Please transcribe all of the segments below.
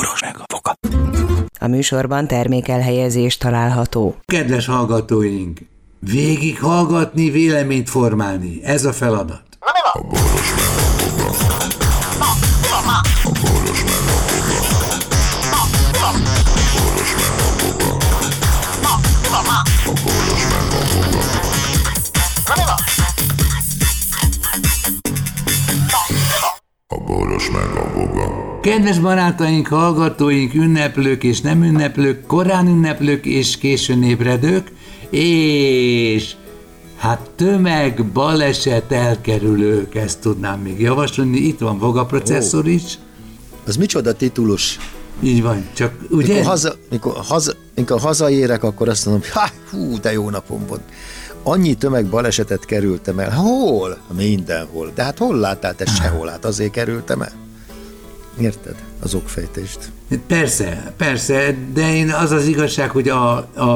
boros meg a foka. A műsorban termékelhelyezés található. Kedves hallgatóink, végig hallgatni, véleményt formálni. Ez a feladat. Kedves barátaink, hallgatóink, ünneplők és nem ünneplők, korán ünneplők és későn ébredők, és hát tömeg, baleset elkerülők, ezt tudnám még javasolni. Itt van Voga processzor is. Az micsoda titulus? Így van, csak ugye? Mikor, haza, mikor, haza, mikor hazaérek, akkor azt mondom, ha, hú, de jó napom volt. Annyi tömeg balesetet kerültem el. Hol? Mindenhol. De hát hol láttál te sehol? Hát azért kerültem el. Érted? Az okfejtést. Persze, persze, de én az az igazság, hogy a, a,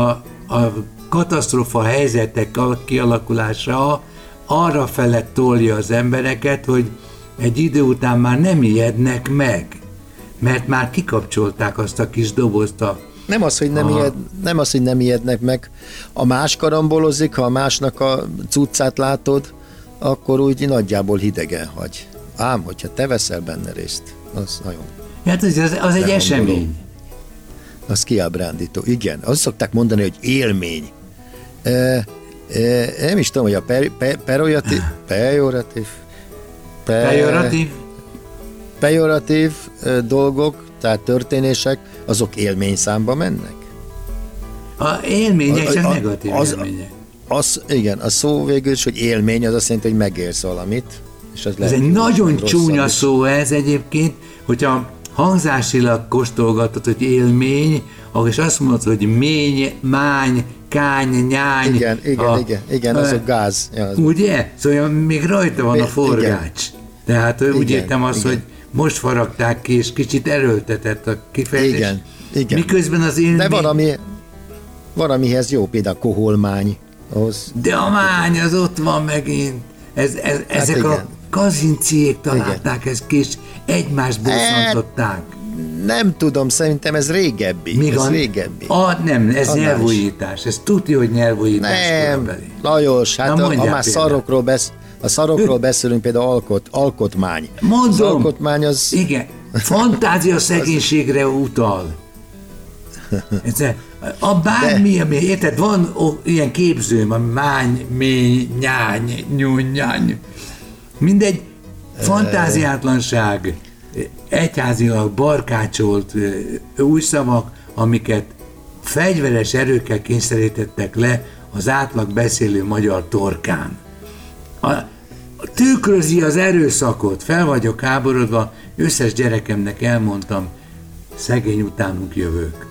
a katasztrofa helyzetek kialakulása arra felett tolja az embereket, hogy egy idő után már nem ijednek meg, mert már kikapcsolták azt a kis dobozt a nem az, hogy nem, ijed, nem az, hogy nem ijednek meg. A más karambolozik, ha a másnak a cuccát látod, akkor úgy nagyjából hidegen hagy. Ám, hogyha te veszel benne részt, az nagyon... Hát az, az, az egy esemény. Az kiábrándító. Igen, azt szokták mondani, hogy élmény. E, e, nem is tudom, hogy a per, per, pejoratív, pejoratív, per, pejoratív, pejoratív dolgok, tehát történések, azok élményszámba mennek? A élmények csak negatív az, élmények. Az, igen, a szó végül is, hogy élmény, az azt jelenti, hogy megélsz valamit. És az ez egy nagyon csúnya is. szó ez egyébként, hogyha hangzásilag kóstolgatod, hogy élmény, és azt mondod, hogy mény, mány, kány, nyány. Igen, igen, a, igen, igen, az a gáz. Ja, az ugye? Szóval még rajta van a forgács. Igen. Tehát igen, úgy értem azt, igen. hogy most faragták ki, és kicsit erőltetett a kifejezés. Igen, igen. Miközben az élmény... De van, ami, van, amihez jó, például koholmány. Ahhoz... De a mány az ott van megint. Ez, ez, hát ezek igen. a kazinciék találták igen. ezt ki, és egymást bosszantották. E, nem tudom, szerintem ez régebbi. Mi ez van? régebbi. A, nem, ez Annál nyelvújítás. Ez tudja, hogy nyelvújítás. Nem, Lajos, hát Na, ha már szarokról besz, a szarokról beszélünk például alkot, alkotmány. Mondom. Az alkotmány az... Igen, fantázia szegénységre utal. Ez, a bármi, ami, érted, van ó, ilyen képzőm, a mány, mény, nyány, nyúnyány. Mindegy, fantáziátlanság, egyházilag barkácsolt új szavak, amiket fegyveres erőkkel kényszerítettek le az átlag beszélő magyar torkán. A, tükrözi az erőszakot, fel vagyok háborodva, összes gyerekemnek elmondtam, szegény utánunk jövők.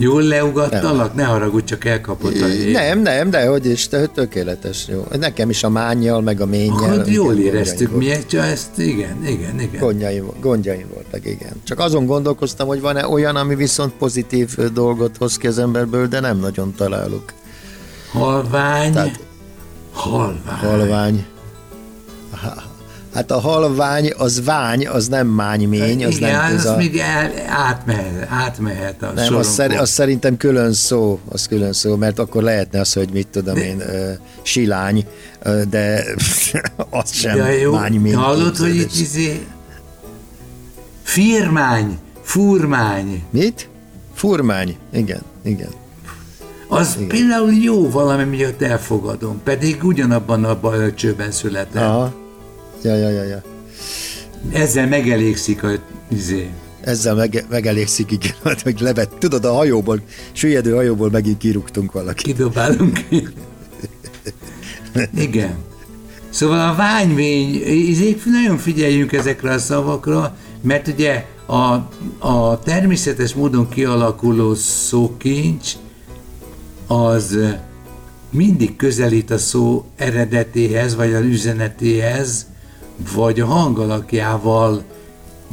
Jó. Jól leugattalak? Ne haragudj, csak elkapott a jég. Nem, nem, de hogy is, te tökéletes. Jó. Nekem is a mánnyal, meg a ménnyel. Hát jól éreztük mi, csak ezt, igen, igen, igen. Gondjaim, gondjaim voltak, igen. Csak azon gondolkoztam, hogy van-e olyan, ami viszont pozitív dolgot hoz ki az emberből, de nem nagyon találok. Halvány. Tehát, halvány. Halvány. Hát a halvány, az vány, az nem mánymény, az Igen, nem az a... még el, átmehet, átmehet a Nem, az, szer, az szerintem külön szó, az külön szó, mert akkor lehetne az, hogy mit tudom de... én, uh, silány, de az sem de jó, mánymény. Hallod, hogy itt izé... Firmány, furmány. Mit? Furmány, igen, igen. Az igen. például jó valami miatt elfogadom, pedig ugyanabban a bajcsőben született. Aha. Ja, ja, ja, ja. Ezzel megelégszik a izé. Ezzel mege, megelégszik, igen, hogy levet, tudod, a hajóból, süllyedő hajóból megint kirúgtunk valakit. Kidobálunk. igen. Szóval a ványvény, izé, nagyon figyeljünk ezekre a szavakra, mert ugye a, a természetes módon kialakuló szókincs az mindig közelít a szó eredetéhez, vagy az üzenetéhez, vagy a hangalakjával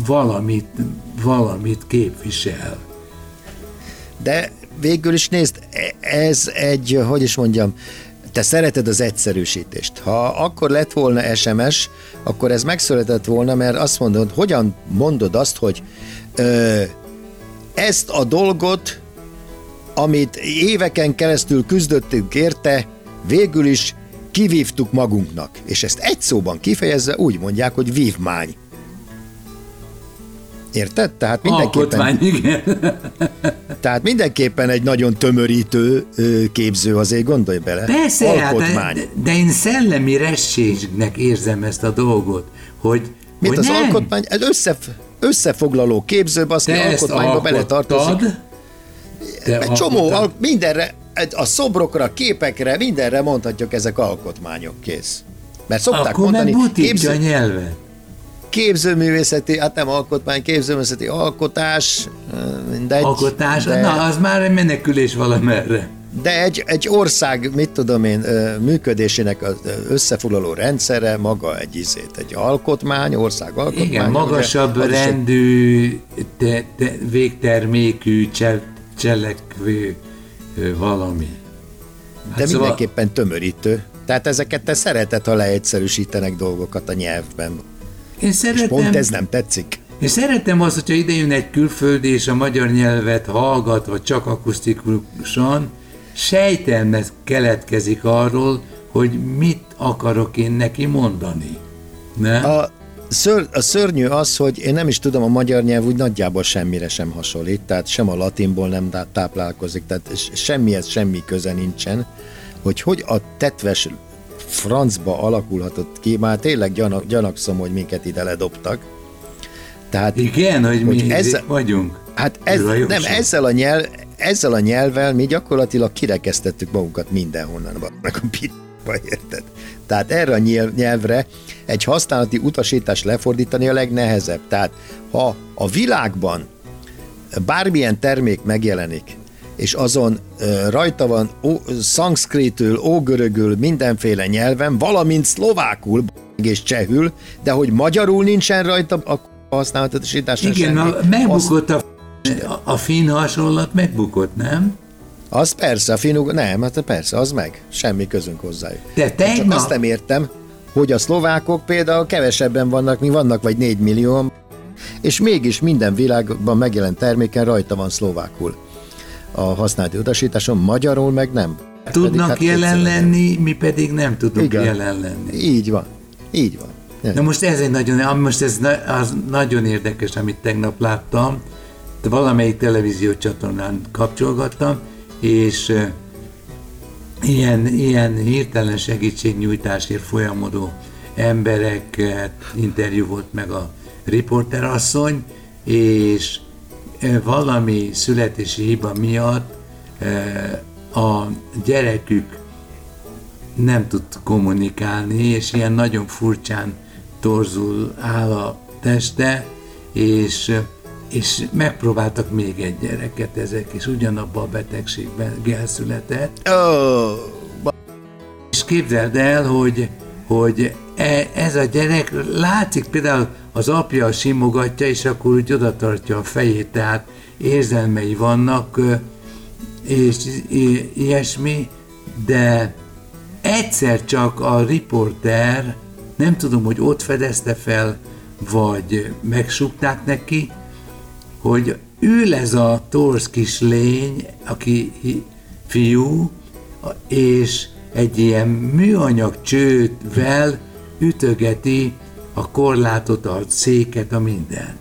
valamit, valamit képvisel. De végül is nézd, ez egy, hogy is mondjam, te szereted az egyszerűsítést. Ha akkor lett volna SMS, akkor ez megszületett volna, mert azt mondod, hogyan mondod azt, hogy ö, ezt a dolgot, amit éveken keresztül küzdöttünk érte, végül is kivívtuk magunknak. És ezt egy szóban kifejezve úgy mondják, hogy vívmány. Érted? Tehát mindenképpen, Alkotmány, igen. tehát mindenképpen egy nagyon tömörítő képző, azért gondolj bele. Persze, hát, Alkotmány. de, de én szellemi rességnek érzem ezt a dolgot, hogy, Mint hogy az nem, alkotmány, ez összef, összefoglaló képző, az te ezt alkotmányba beletartozik. alkottad, te Egy csomó, al- mindenre, egy- a szobrokra, képekre, mindenre mondhatjuk, ezek alkotmányok, kész. Mert szokták Akkor mondani, butítja a képző, nyelvet. képzőművészeti, hát nem alkotmány, képzőművészeti alkotás, mindegy. Alkotás, de, na az már egy menekülés valamerre. de egy, egy ország, mit tudom én, működésének az összefoglaló rendszere maga egy izét, egy alkotmány, ország alkotmány. Igen, magasabb ugye, is egy- rendű, te, te, végtermékű, csel, cselekvő valami. De Hát szóval- mindenképpen tömörítő. Tehát ezeket te szereted, ha leegyszerűsítenek dolgokat a nyelvben. Én És szeretem, pont ez nem tetszik. én szeretem azt, hogyha ide jön egy külföldi, és a magyar nyelvet hallgat, vagy csak akusztikusan, sejtelme keletkezik arról, hogy mit akarok én neki mondani. Ne? A, ször, a szörnyű az, hogy én nem is tudom, a magyar nyelv úgy nagyjából semmire sem hasonlít, tehát sem a latinból nem tá- táplálkozik, tehát semmihez semmi köze nincsen, hogy hogy a tetves francba alakulhatott ki, már tényleg gyanak, gyanakszom, hogy minket ide ledobtak. Tehát Igen, hogy, hogy mi ezzel- vagyunk. Hát ez, Zajosok. nem, ezzel a, nyelv, ezzel a nyelvvel mi gyakorlatilag kirekesztettük magunkat mindenhonnan, a pitba, érted? Tehát erre a nyelv, nyelvre egy használati utasítást lefordítani a legnehezebb. Tehát ha a világban bármilyen termék megjelenik, és azon rajta van ó, szanszkrétül, ógörögül, mindenféle nyelven, valamint szlovákul és csehül, de hogy magyarul nincsen rajta a használatatosításra Igen, semmi, megbukott a, a, a finn hasonlat, megbukott, nem? Az persze, a finug, nem, hát persze, az meg. Semmi közünk hozzájuk. De Csak tegnap, azt nem értem, hogy a szlovákok például kevesebben vannak, mi vannak, vagy 4 millió, és mégis minden világban megjelent terméken rajta van szlovákul. A használati utasításon magyarul meg nem. tudnak Pedig hát jelen lenni, mi pedig nem tudunk Igen. jelen lenni. Így van. Így van. Na most ez egy nagyon, most ez az nagyon érdekes, amit tegnap láttam. Valamelyik televízió csatornán kapcsolgattam, és ilyen, ilyen hirtelen segítségnyújtásért folyamodó embereket interjú volt meg a riporterasszony, és valami születési hiba miatt a gyerekük nem tud kommunikálni, és ilyen nagyon furcsán torzul áll a teste, és, és megpróbáltak még egy gyereket ezek, és ugyanabban a betegségben elszületett. Ó, És képzeld el, hogy, hogy e, ez a gyerek látszik, például az apja simogatja, és akkor úgy oda tartja a fejét, tehát érzelmei vannak, és ilyesmi, de egyszer csak a riporter, nem tudom, hogy ott fedezte fel, vagy megsukták neki, hogy ő ez a torz kis lény, aki fiú, és egy ilyen műanyag csővel ütögeti a korlátot, a széket, a mindent.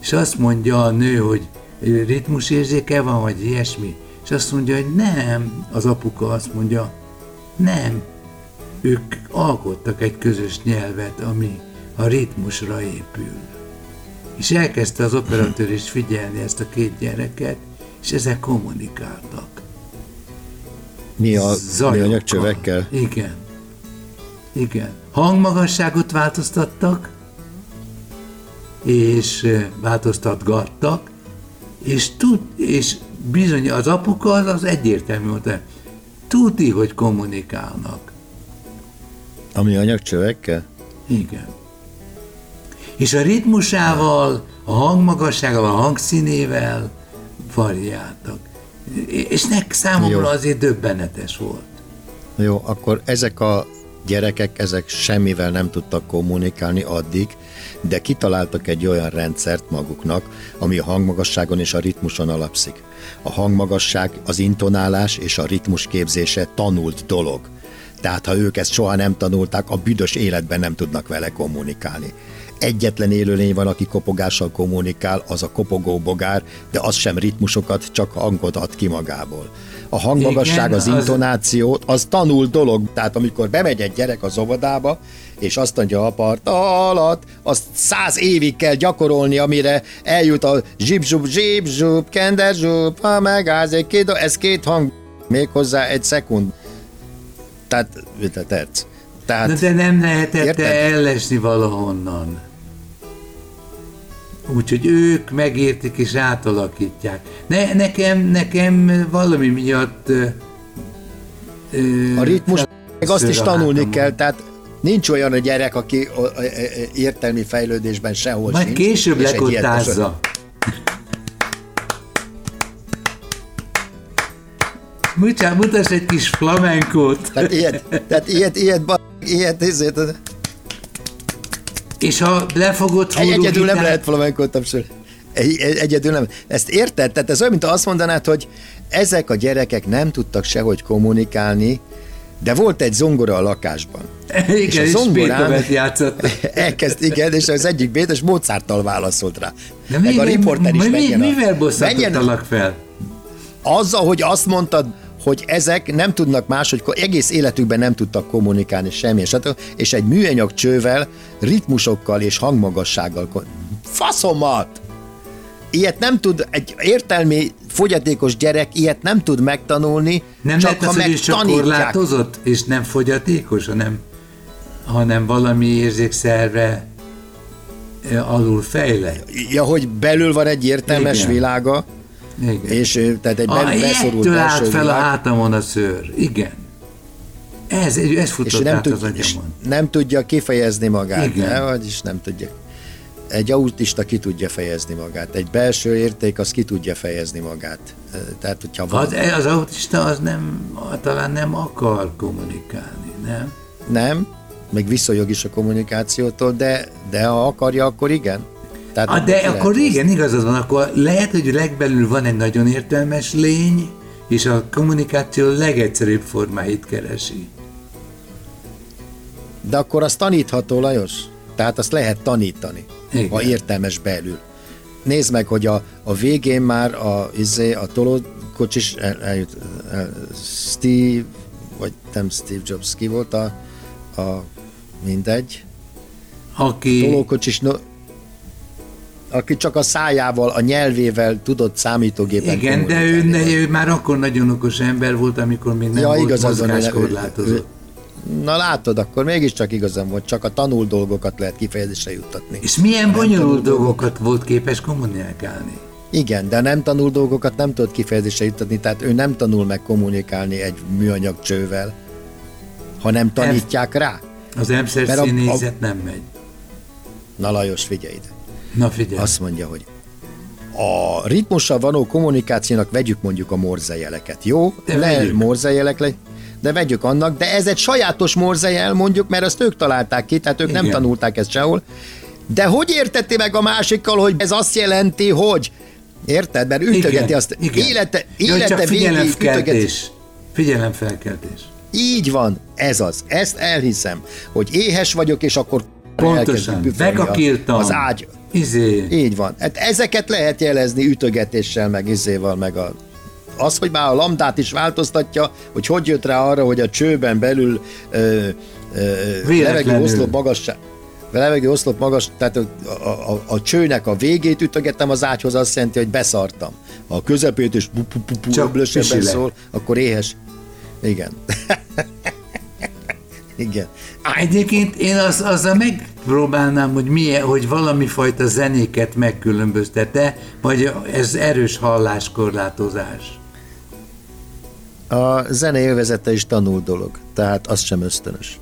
És azt mondja a nő, hogy ritmusérzéke van, vagy ilyesmi. És azt mondja, hogy nem. Az apuka azt mondja, nem. Ők alkottak egy közös nyelvet, ami a ritmusra épül. És elkezdte az operatőr is figyelni ezt a két gyereket, és ezek kommunikáltak. mi a Zajokkal. műanyag csövekkel? Igen. Igen. Hangmagasságot változtattak, és változtatgattak, és, tud, és bizony az apuka az, az egyértelmű volt, tudni, hogy kommunikálnak. A műanyag csövekkel? Igen. És a ritmusával, a hangmagasságával, a hangszínével variáltak. És nek számomra Jó. azért döbbenetes volt. Jó, akkor ezek a gyerekek, ezek semmivel nem tudtak kommunikálni addig, de kitaláltak egy olyan rendszert maguknak, ami a hangmagasságon és a ritmuson alapszik. A hangmagasság, az intonálás és a ritmus képzése tanult dolog. Tehát ha ők ezt soha nem tanulták, a büdös életben nem tudnak vele kommunikálni. Egyetlen élőlény van, aki kopogással kommunikál, az a kopogó bogár, de az sem ritmusokat, csak hangot ad ki magából. A hangmagasság, Igen, az intonációt, az tanul dolog. Tehát amikor bemegy egy gyerek az óvodába, és azt mondja a part alatt, azt száz évig kell gyakorolni, amire eljut a zsib-zsub, zsib-zsub, kender-zsub, ha megáz egy két, ez két hang, még hozzá egy szekund. Tehát, terc. Tehát, de, de nem lehetett ellesni valahonnan. Úgyhogy ők megértik és átalakítják. Ne, nekem, nekem valami miatt... Ö, a ritmus, meg azt is tanulni kell, tehát nincs olyan a gyerek, aki értelmi fejlődésben sehol Majd sincs. később lekottázza. Mucsán, mutass egy kis flamenkót. Tehát ilyet, tehát ilyet, ilyet, ilyet, ilyet, ilyet és ha lefogott Egy, Egyedül nem lehet flamenkót tapsolni. Egy, egyedül nem. Ezt érted? Tehát ez olyan, mint azt mondanád, hogy ezek a gyerekek nem tudtak sehogy kommunikálni, de volt egy zongora a lakásban. Igen, és a zongorán játszott. Elkezd, igen, és az egyik Bétes Mozarttal válaszolt rá. De mi, a riporter is mi, mi, Mivel bosszantottalak fel? Azzal, hogy azt mondtad, hogy ezek nem tudnak máshogy, egész életükben nem tudtak kommunikálni semmi, és egy műanyag csővel, ritmusokkal és hangmagassággal. Faszomat! Ilyet nem tud, egy értelmi fogyatékos gyerek ilyet nem tud megtanulni, nem csak ha megtanítják. korlátozott, és nem fogyatékos, hanem, hanem valami érzékszerve alul fejlett. Ja, hogy belül van egy értelmes Igen. világa, igen. És tehát egy a, beszorult állt fel világ. a hátamon a szőr. Igen. Ez, ez futott és nem át tud, az agyamon. Nem tudja kifejezni magát. Igen. Ne? Vagyis nem tudja. Egy autista ki tudja fejezni magát. Egy belső érték az ki tudja fejezni magát. Tehát, hogyha van... az, az autista az nem, talán nem akar kommunikálni, nem? Nem, még visszajog is a kommunikációtól, de, de ha akarja, akkor igen. Tehát ah, de akkor igen, igazad van, akkor lehet, hogy legbelül van egy nagyon értelmes lény, és a kommunikáció legegyszerűbb formáit keresi. De akkor az tanítható, Lajos? Tehát azt lehet tanítani, igen. ha értelmes belül. Nézd meg, hogy a, a végén már a, izé, a tolókocsis el, eljut, el, Steve, vagy nem Steve Jobs, ki volt a, a mindegy, aki... Tolókocsis, no, aki csak a szájával, a nyelvével tudott számítógépen Igen, de ő, ne, ő már akkor nagyon okos ember volt, amikor még nem ja, volt igaz, mozgáskorlátozott. Na látod, akkor mégiscsak igazam volt, csak a tanul dolgokat lehet kifejezésre juttatni. És milyen bonyolult dolgokat volt képes kommunikálni? Igen, de nem tanul dolgokat nem tudott kifejezésre juttatni, tehát ő nem tanul meg kommunikálni egy műanyag csővel, ha nem tanítják rá. Az emszer színészet a... nem megy. Na Lajos, figyelj ide. Na figyelj. Azt mondja, hogy a ritmussal való kommunikációnak vegyük mondjuk a morzejeleket, jó? De Le morzejelek le, de vegyük annak, de ez egy sajátos morzejel mondjuk, mert azt ők találták ki, tehát ők Igen. nem tanulták ezt sehol. De hogy értette meg a másikkal, hogy ez azt jelenti, hogy Érted? Mert ütögeti Igen, azt. Igen. Élete, élete csak figyelemfelkeltés. Figyelemfelkeltés. Így van, ez az. Ezt elhiszem, hogy éhes vagyok, és akkor Pontosan, megakírtam. Az ágy. Izé. Így van. Hát ezeket lehet jelezni ütögetéssel, meg izéval, meg a az, hogy már a lambdát is változtatja, hogy hogy jött rá arra, hogy a csőben belül ö, ö, levegő oszlop magasság, levegő oszlop magas, tehát a, a, a, a csőnek a végét ütögettem az ágyhoz, azt jelenti, hogy beszartam. Ha a közepét is pu, szól, akkor éhes. Igen. Igen. Egyébként én az, azzal megpróbálnám, hogy, milyen, hogy valami fajta zenéket megkülönböztete, vagy ez erős halláskorlátozás. A zene élvezete is tanul dolog, tehát az sem ösztönös.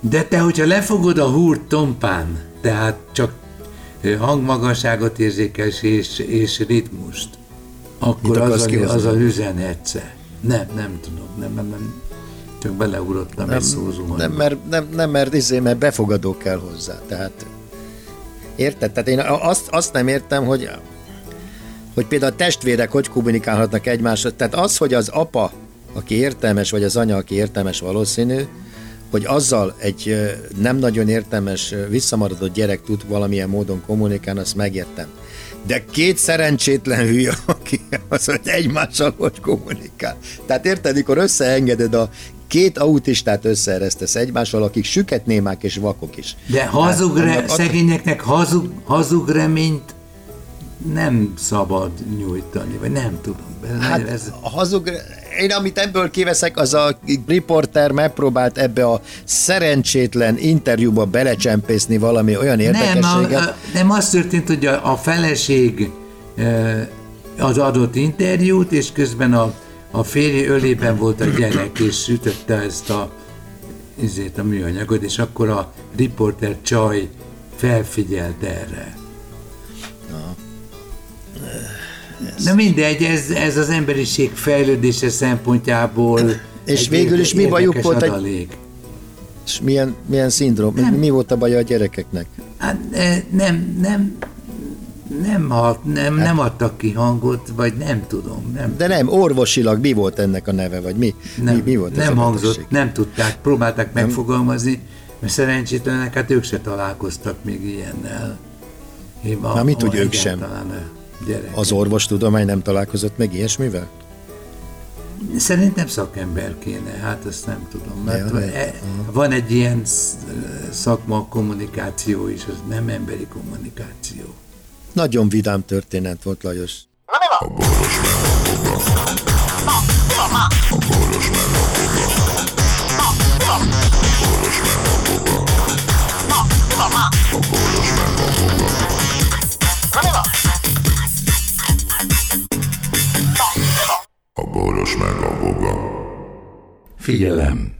De te, hogyha lefogod a húrt tompán, tehát csak hangmagasságot érzékelsz és, és ritmust, akkor az, az, az, a üzenetsze. Nem, nem tudom, nem, nem, nem. Csak beleugrottam Nem, egy szózóban. nem, mert, nem, nem, mert, izé, mert befogadó kell hozzá. Tehát érted? Tehát én azt, azt nem értem, hogy hogy például a testvérek hogy kommunikálhatnak egymással. Tehát az, hogy az apa, aki értelmes, vagy az anya, aki értelmes valószínű, hogy azzal egy nem nagyon értelmes, visszamaradott gyerek tud valamilyen módon kommunikálni, azt megértem. De két szerencsétlen hülye, aki az, hogy egymással hogy kommunikál. Tehát érted, mikor összeengeded a két autistát összeeresztesz egymással, akik süketnémák és vakok is. De hazug, Hát, re, annak- szegényeknek hazug, hazug reményt nem szabad nyújtani, vagy nem tudom. Hát ez, a hazug, én amit ebből kiveszek, az a riporter megpróbált ebbe a szerencsétlen interjúba belecsempészni valami olyan nem, érdekességet. a, a, nem az történt, hogy a, a feleség az adott interjút, és közben a, a férj ölében volt a gyerek, és ütötte ezt a, izét, a műanyagot, és akkor a riporter csaj felfigyelt erre. Na mindegy, ez, ez az emberiség fejlődése szempontjából És végül is mi bajuk volt adalék. És milyen, milyen szindróm, mi, mi volt a baja a gyerekeknek? Hát eh, nem, nem, nem, halt, nem, nem adtak ki hangot, vagy nem tudom. Nem, De nem, orvosilag mi volt ennek a neve, vagy mi? nem, mi, mi volt nem a hangzott, betegség? nem tudták, próbálták megfogalmazni, mert szerencsétlenek, hát ők se találkoztak még ilyennel. Én ma, Na, mit, hogy ők sem? a Gyerek. Az orvostudomány nem találkozott meg ilyesmivel? Szerintem szakember kéne, hát azt nem tudom. Mert Ja, lehet. e- van egy ilyen sz- szakma kommunikáció is, az nem emberi kommunikáció. Nagyon vidám történet volt, Lajos. A boros meg a boga. Figyelem!